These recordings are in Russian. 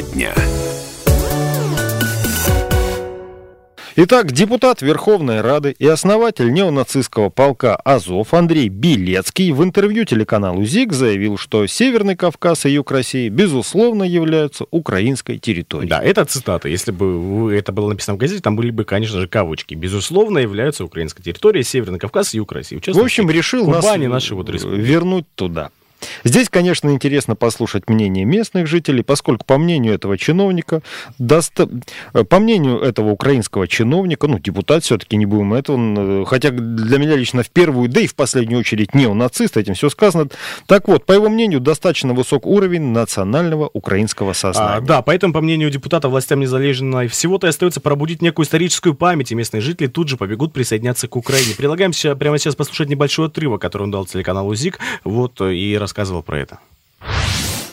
Тема дня. Итак, депутат Верховной Рады и основатель неонацистского полка «Азов» Андрей Белецкий в интервью телеканалу ЗИГ заявил, что Северный Кавказ и Юг России, безусловно, являются украинской территорией. Да, это цитата. Если бы это было написано в газете, там были бы, конечно же, кавычки. Безусловно, являются украинской территорией Северный Кавказ и Юг России. В, в общем, решил Кубани, нас наши вот вернуть туда. Здесь, конечно, интересно послушать мнение местных жителей, поскольку, по мнению этого чиновника, доста... по мнению этого украинского чиновника, ну, депутат все-таки не будем этого, хотя для меня лично в первую, да и в последнюю очередь неонацист, этим все сказано. Так вот, по его мнению, достаточно высок уровень национального украинского сознания. А, да, поэтому, по мнению депутата, властям незалежно всего-то остается пробудить некую историческую память, и местные жители тут же побегут присоединяться к Украине. Предлагаем прямо сейчас послушать небольшой отрывок, который он дал телеканалу ЗИК, вот, и рассказывал про это.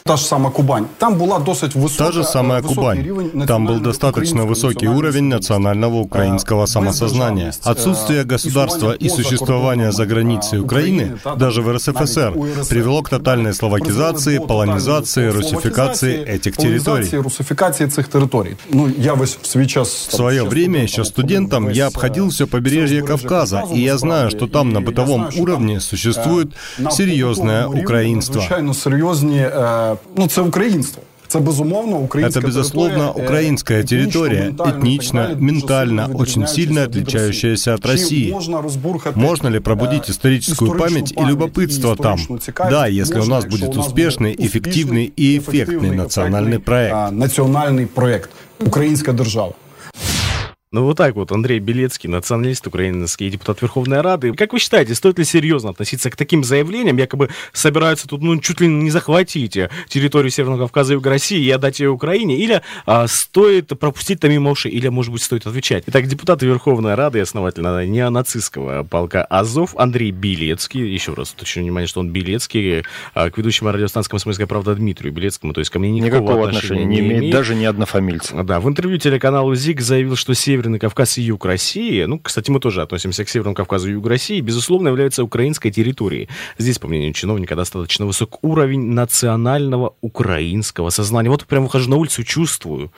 Та же самая Кубань. Там была досить высокая, Та же самая Кубань. Там был достаточно высокий уровень национального украинского самосознания. Отсутствие государства и существование за границей Украины, даже в РСФСР, привело к тотальной словакизации, полонизации, русификации этих территорий. русификации этих территорий. Ну, я в свое время, еще студентом, я обходил все побережье Кавказа, и я знаю, что там на бытовом уровне существует серьезное украинство. Звичайно, серьезнее ну це українство. Це безумовно украинская Это, безусловно, украинская территория, этнично, ментально, очень сильно отличающаяся от России. Можно ли пробудить историческую память и любопытство там? Да, если у нас будет успешный, эффективный и эффектный национальный проект. Национальный проект. Украинская держава. Ну вот так вот, Андрей Белецкий, националист украинский депутат Верховной Рады. Как вы считаете, стоит ли серьезно относиться к таким заявлениям, якобы собираются тут, ну, чуть ли не захватить территорию Северного Кавказа и Юга России и отдать ее Украине, или а, стоит пропустить там мимо ушей, или, может быть, стоит отвечать? Итак, депутат Верховной Рады и основатель неонацистского полка Азов Андрей Белецкий, еще раз уточню внимание, что он Белецкий, а, к ведущему радиостанции «Комсомольская правда» Дмитрию Белецкому, то есть ко мне никакого, никакого отношения, отношения не имеет, даже ни однофамильца. Да, в интервью телеканалу ЗИГ заявил, что Север Северный Кавказ и юг России, ну, кстати, мы тоже относимся к Северному Кавказу и югу России, безусловно, являются украинской территорией. Здесь, по мнению чиновника, достаточно высок уровень национального украинского сознания. Вот прям выхожу на улицу, чувствую.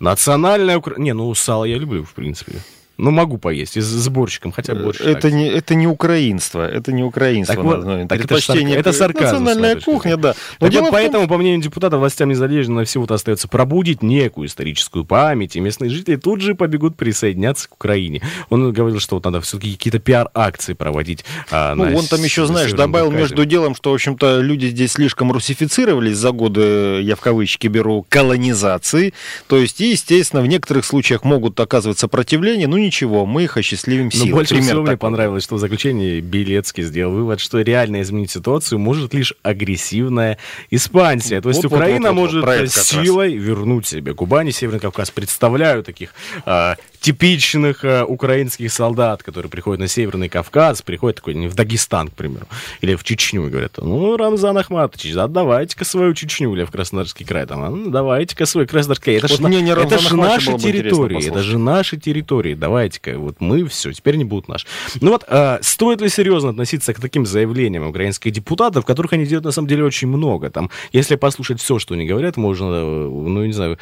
Национальное... Укра... Не, ну, сало я люблю, в принципе. Ну, могу поесть, с сборщиком, хотя больше. Это не, это не украинство, это не украинство. Так вот, так это, сарка, это сарказм. Национальная кухня, да. Но так вот, поэтому, том... по мнению депутата, властям незалежно всего-то остается пробудить некую историческую память, и местные жители тут же побегут присоединяться к Украине. Он говорил, что вот надо все-таки какие-то пиар-акции проводить. А, ну, он там еще, знаешь, добавил Кавказе. между делом, что, в общем-то, люди здесь слишком русифицировались за годы, я в кавычки беру, колонизации. То есть, и, естественно, в некоторых случаях могут оказывать сопротивление, ну, ничего, мы их осчастливим силой. Но больше Пример всего такой. мне понравилось, что в заключении Белецкий сделал вывод, что реально изменить ситуацию может лишь агрессивная экспансия. То есть вот, Украина вот, вот, вот, может силой вернуть себе Кубани, Северный Кавказ. Представляю таких а, типичных а, украинских солдат, которые приходят на Северный Кавказ, приходят такой не в Дагестан, к примеру, или в Чечню, и говорят, ну, Рамзан Ахматович, отдавайте-ка свою Чечню, или в Краснодарский край, там, «А, давайте-ка свой Краснодарский край. Это, вот ж, мне это же наши территории, это же наши территории, давайте-ка, вот мы все, теперь не будут наши. Ну вот, а, стоит ли серьезно относиться к таким заявлениям украинских депутатов, которых они делают на самом деле очень много, там, если послушать все, что они говорят, можно, ну, не знаю,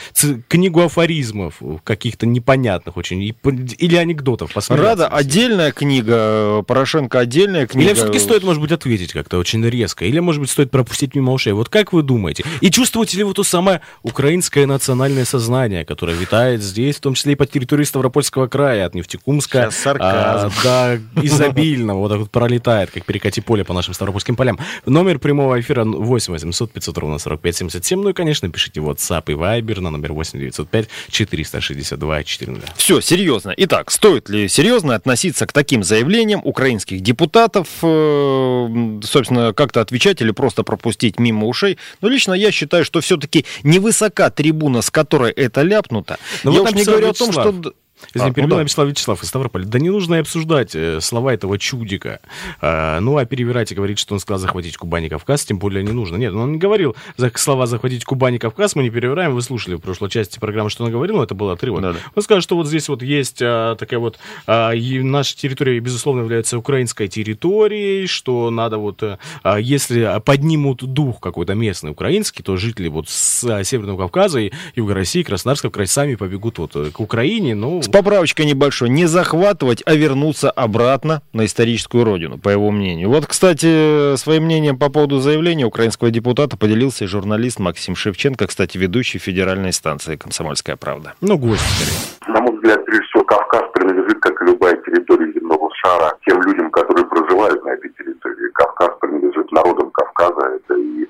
книгу афоризмов каких-то непонятных очень очень. Или анекдотов Рада отдельная книга, Порошенко отдельная книга. Или все-таки стоит, может быть, ответить как-то очень резко. Или, может быть, стоит пропустить мимо ушей. Вот как вы думаете? И чувствуете ли вы то самое украинское национальное сознание, которое витает здесь, в том числе и по территории Ставропольского края, от Нефтекумска а, до изобильного, вот так вот пролетает, как перекати поле по нашим Ставропольским полям. Номер прямого эфира 8 800 500 ровно 45 77. Ну и, конечно, пишите WhatsApp и Viber на номер 8 905 462 400. Все, серьезно. Итак, стоит ли серьезно относиться к таким заявлениям украинских депутатов, э, собственно, как-то отвечать или просто пропустить мимо ушей? Но лично я считаю, что все-таки невысока трибуна, с которой это ляпнуто. Но ну, я уж не говорю о том, что Извини, а, перебил ну, да. Вячеслав Вячеслав из Ставрополя. Да не нужно и обсуждать э, слова этого чудика. А, ну, а перевирать и говорить, что он сказал захватить Кубань и Кавказ, тем более не нужно. Нет, он не говорил за слова захватить Кубань и Кавказ, мы не перевираем. Вы слушали в прошлой части программы, что он говорил, но это был отрывок. Да, да. Он сказал, что вот здесь вот есть а, такая вот... А, и наша территория, безусловно, является украинской территорией, что надо вот... А, если поднимут дух какой-то местный украинский, то жители вот с а, Северного Кавказа и Юга России, Краснодарского края сами побегут вот к Украине, ну... С поправочкой небольшой. Не захватывать, а вернуться обратно на историческую родину, по его мнению. Вот, кстати, своим мнением по поводу заявления украинского депутата поделился и журналист Максим Шевченко, кстати, ведущий федеральной станции «Комсомольская правда». Ну, гость, скорее. На мой взгляд, прежде всего, Кавказ принадлежит, как и любая территория земного шара, тем людям, которые проживают на этой территории. Кавказ принадлежит народам Кавказа. Это и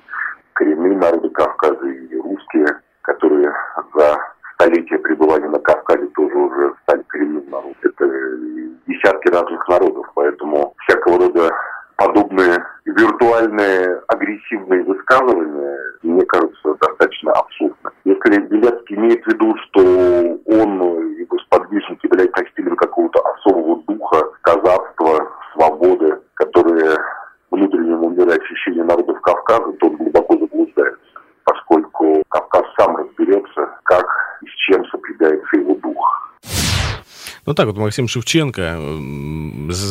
коренные народы Кавказа, и русские, которые за столетия пребывания на Кавказе тоже уже стали коренным народом. Это десятки разных народов, поэтому всякого рода подобные виртуальные агрессивные высказывания, Ну так вот, Максим Шевченко,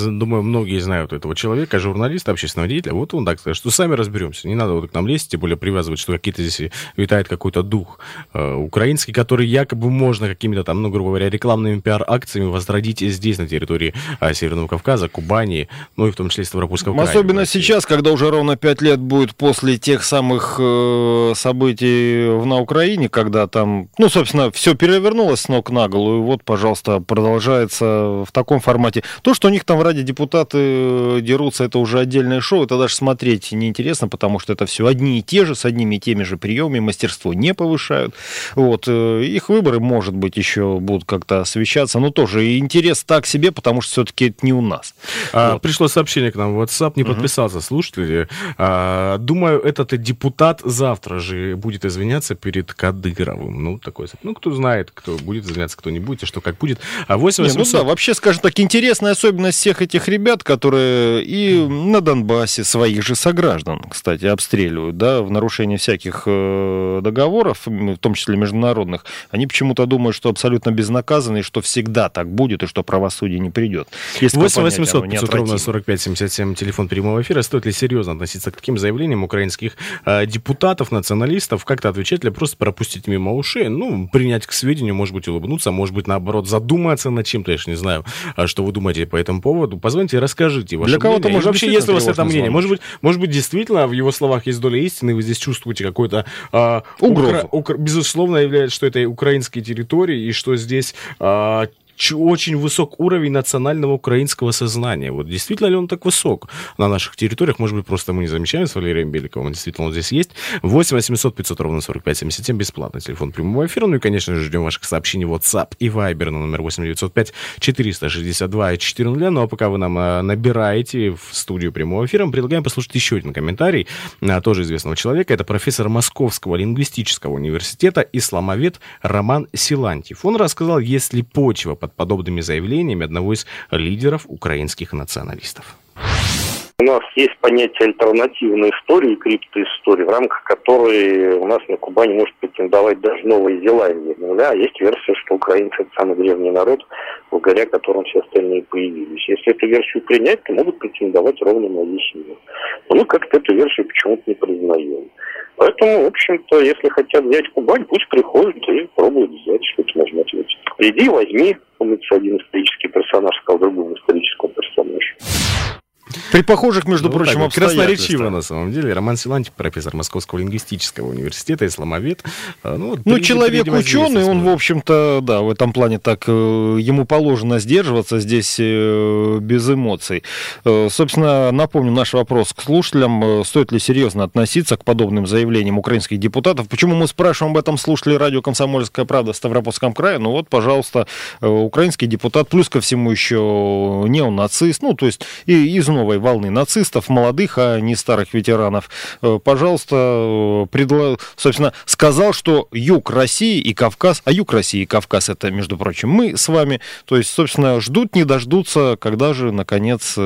думаю, многие знают этого человека, журналиста, общественного деятеля. Вот он так сказал, что сами разберемся. Не надо вот к нам лезть, тем более привязывать, что какие-то здесь витает какой-то дух э, украинский, который якобы можно какими-то там, ну, грубо говоря, рекламными пиар-акциями возродить здесь, на территории э, Северного Кавказа, Кубани, ну и в том числе Ставропольского края. Особенно сейчас, когда уже ровно пять лет будет после тех самых э, событий на Украине, когда там, ну, собственно, все перевернулось с ног на голову, и вот, пожалуйста, продолжайте продолжается в таком формате. То, что у них там ради депутаты э, дерутся, это уже отдельное шоу, это даже смотреть неинтересно, потому что это все одни и те же, с одними и теми же приемами, мастерство не повышают. Вот. Э, их выборы, может быть, еще будут как-то освещаться, но тоже интерес так себе, потому что все-таки это не у нас. А, вот. Пришло сообщение к нам в WhatsApp, не подписался, угу. слушатели. А, думаю, этот депутат завтра же будет извиняться перед Кадыровым. Ну, такой, ну, кто знает, кто будет извиняться, кто не будет, и что как будет. А 8 8 800... Не, ну да, вообще, скажем так, интересная особенность всех этих ребят, которые и на Донбассе своих же сограждан, кстати, обстреливают, да, в нарушении всяких э, договоров, в том числе международных, они почему-то думают, что абсолютно безнаказаны, и что всегда так будет, и что правосудие не придет. 8 800 500 ровно 45 77, телефон прямого эфира. Стоит ли серьезно относиться к таким заявлениям украинских э, депутатов, националистов, как-то отвечать или просто пропустить мимо ушей, ну, принять к сведению, может быть, улыбнуться, может быть, наоборот, задуматься над чем-то, я же не знаю, а что вы думаете по этому поводу. Позвоните и расскажите ваше Для кого-то, может, вообще, есть у вас это мнение? Может быть, может быть, действительно в его словах есть доля истины, вы здесь чувствуете какой-то... А, Угрозу. Укра... Безусловно, является, что это украинские территории, и что здесь а, очень высок уровень национального украинского сознания. Вот действительно ли он так высок на наших территориях? Может быть, просто мы не замечаем с Валерием Беликовым. Действительно, он здесь есть. 8 800 500 ровно 45 77. Бесплатный телефон прямого эфира. Ну и, конечно же, ждем ваших сообщений в WhatsApp и Viber на номер 8 905 462 400. Ну а пока вы нам а, набираете в студию прямого эфира, мы предлагаем послушать еще один комментарий а, тоже известного человека. Это профессор Московского лингвистического университета, исламовед Роман Силантьев. Он рассказал, если почва под подобными заявлениями одного из лидеров украинских националистов. У нас есть понятие альтернативной истории, криптоистории, в рамках которой у нас на Кубани может претендовать даже Новая Зеландия. Ну, да, есть версия, что украинцы это самый древний народ, благодаря которому все остальные появились. Если эту версию принять, то могут претендовать ровно на весь мир. Но мы как-то эту версию почему-то не признаем. Поэтому, в общем-то, если хотят взять Кубань, пусть приходят и пробуют взять, что то можно ответить. Приди, возьми, помнится, один исторический персонаж сказал. При похожих, между ну, прочим, красноречиво, на самом деле. Роман Силантьев, профессор Московского лингвистического университета, исламовед. А, ну, ну человек ученый, он, в общем-то, да, в этом плане так, э, ему положено сдерживаться здесь э, без эмоций. Э, собственно, напомню наш вопрос к слушателям. Стоит ли серьезно относиться к подобным заявлениям украинских депутатов? Почему мы спрашиваем об этом слушателей радио «Комсомольская правда» в Ставропольском крае? Ну вот, пожалуйста, украинский депутат, плюс ко всему еще неонацист, ну, то есть и из новой волны нацистов, молодых, а не старых ветеранов. Э, пожалуйста, э, предла... собственно, сказал, что юг России и Кавказ, а юг России и Кавказ это, между прочим, мы с вами, то есть, собственно, ждут, не дождутся, когда же, наконец,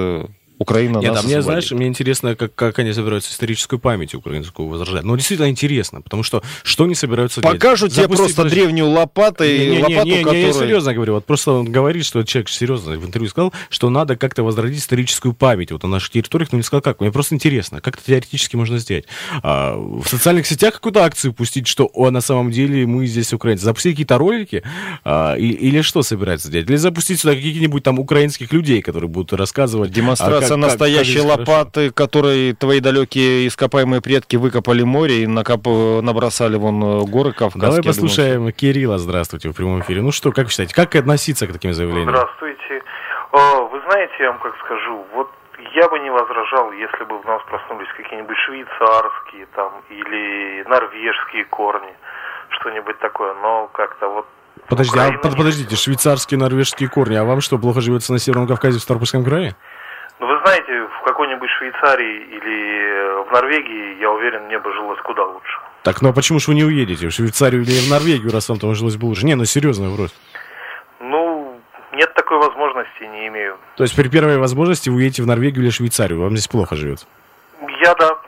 Украина Нет, нас а мне, знаешь, мне интересно, как, как они собираются историческую память украинскую возрождать. Ну, действительно интересно, потому что что они собираются Покажут делать? тебе Запустить просто древнюю лопату, и не, лопату, не, не, которая... не, я серьезно говорю, вот просто он говорит, что человек серьезно в интервью сказал, что надо как-то возродить историческую память вот на наших территориях, но не сказал как. Мне просто интересно, как это теоретически можно сделать. А, в социальных сетях какую-то акцию пустить, что о, на самом деле мы здесь украинцы. Запустить какие-то ролики а, и, или что собирается делать? Или запустить сюда каких-нибудь там украинских людей, которые будут рассказывать... Демонстрация а, как, настоящей лопаты, которые твои далекие ископаемые предки выкопали море и накоп... набросали вон э, горы Кавказские. Давай послушаем думаю, Кирилла. Здравствуйте в прямом эфире. Ну что, как вы считаете, как относиться к таким заявлениям? Здравствуйте. Вы знаете, я вам как скажу, вот я бы не возражал, если бы в нас проснулись какие-нибудь швейцарские там или норвежские корни, что-нибудь такое, но как-то вот Подожди, а, под, подождите, швейцарские, норвежские корни, а вам что, плохо живется на Северном Кавказе в Ставропольском крае? Ну, вы знаете, в какой-нибудь Швейцарии или в Норвегии, я уверен, мне бы жилось куда лучше. Так, ну а почему же вы не уедете в Швейцарию или в Норвегию, раз вам там жилось бы лучше? Не, ну серьезный вопрос. Ну, нет такой возможности, не имею. То есть при первой возможности вы уедете в Норвегию или Швейцарию, вам здесь плохо живет? Я да.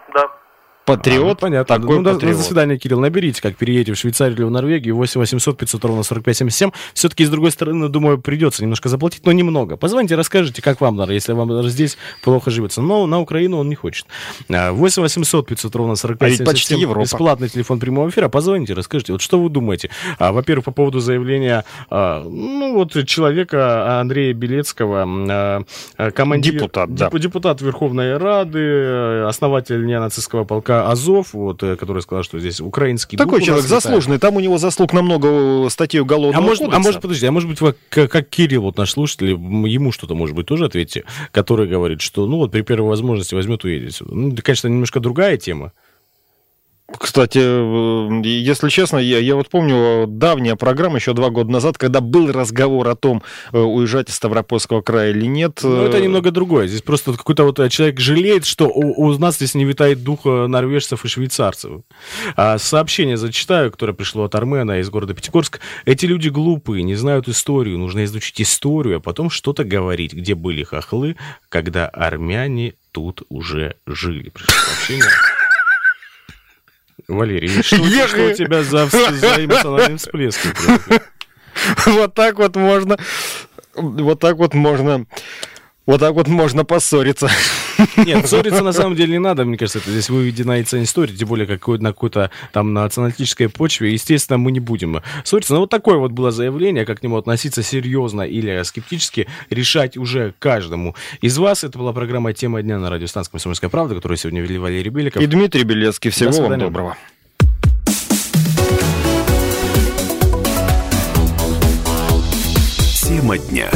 Патриот, а, ну, понятно. Такой ну, патриот. До, до свидания, Кирилл. Наберите, как переедете в Швейцарию или в Норвегию, 8 800 500 ровно 45 77. Все-таки, с другой стороны, думаю, придется немножко заплатить, но немного. Позвоните, расскажите, как вам, наверное, если вам здесь плохо живется. Но на Украину он не хочет. 8 800 500 ровно 45 а 77. почти Европа. Бесплатный телефон прямого эфира. Позвоните, расскажите, вот что вы думаете? А, во-первых, по поводу заявления, а, ну, вот, человека Андрея Белецкого, а, а командир... Депутат, да. Депутат Верховной Рады, основатель неонацистского полка Азов, вот, э, который сказал, что здесь украинский Такой человек заслуженный, там у него заслуг намного э, статей уголовного а может, кодекса. А может, подожди, а может быть, вы, как, как Кирилл, вот наш слушатель, ему что-то, может быть, тоже ответьте, который говорит, что, ну, вот при первой возможности возьмет, уедет сюда. Ну, это, конечно, немножко другая тема. Кстати, э, если честно, я, я вот помню давняя программа еще два года назад, когда был разговор о том, э, уезжать из Ставропольского края или нет. Ну, это немного другое. Здесь просто какой-то вот человек жалеет, что у, у нас здесь не витает дух норвежцев и швейцарцев. А сообщение зачитаю, которое пришло от Армена из города Пятигорск. Эти люди глупые, не знают историю. Нужно изучить историю, а потом что-то говорить, где были хохлы, когда армяне тут уже жили. Пришло сообщение. Валерий, что, что у тебя за, за эмоциональный всплеск? Вот так вот можно... Вот так вот можно... Вот так вот можно поссориться. Нет, ссориться на самом деле не надо, мне кажется, это здесь выведена история, тем более какой, на какой-то там националистической почве. Естественно, мы не будем ссориться. Но вот такое вот было заявление, как к нему относиться серьезно или скептически, решать уже каждому из вас. Это была программа «Тема дня» на радиостанции «Комсомольская правда», которую сегодня вели Валерий Беликов. И Дмитрий Белецкий. Всего До вам доброго. Тема дня.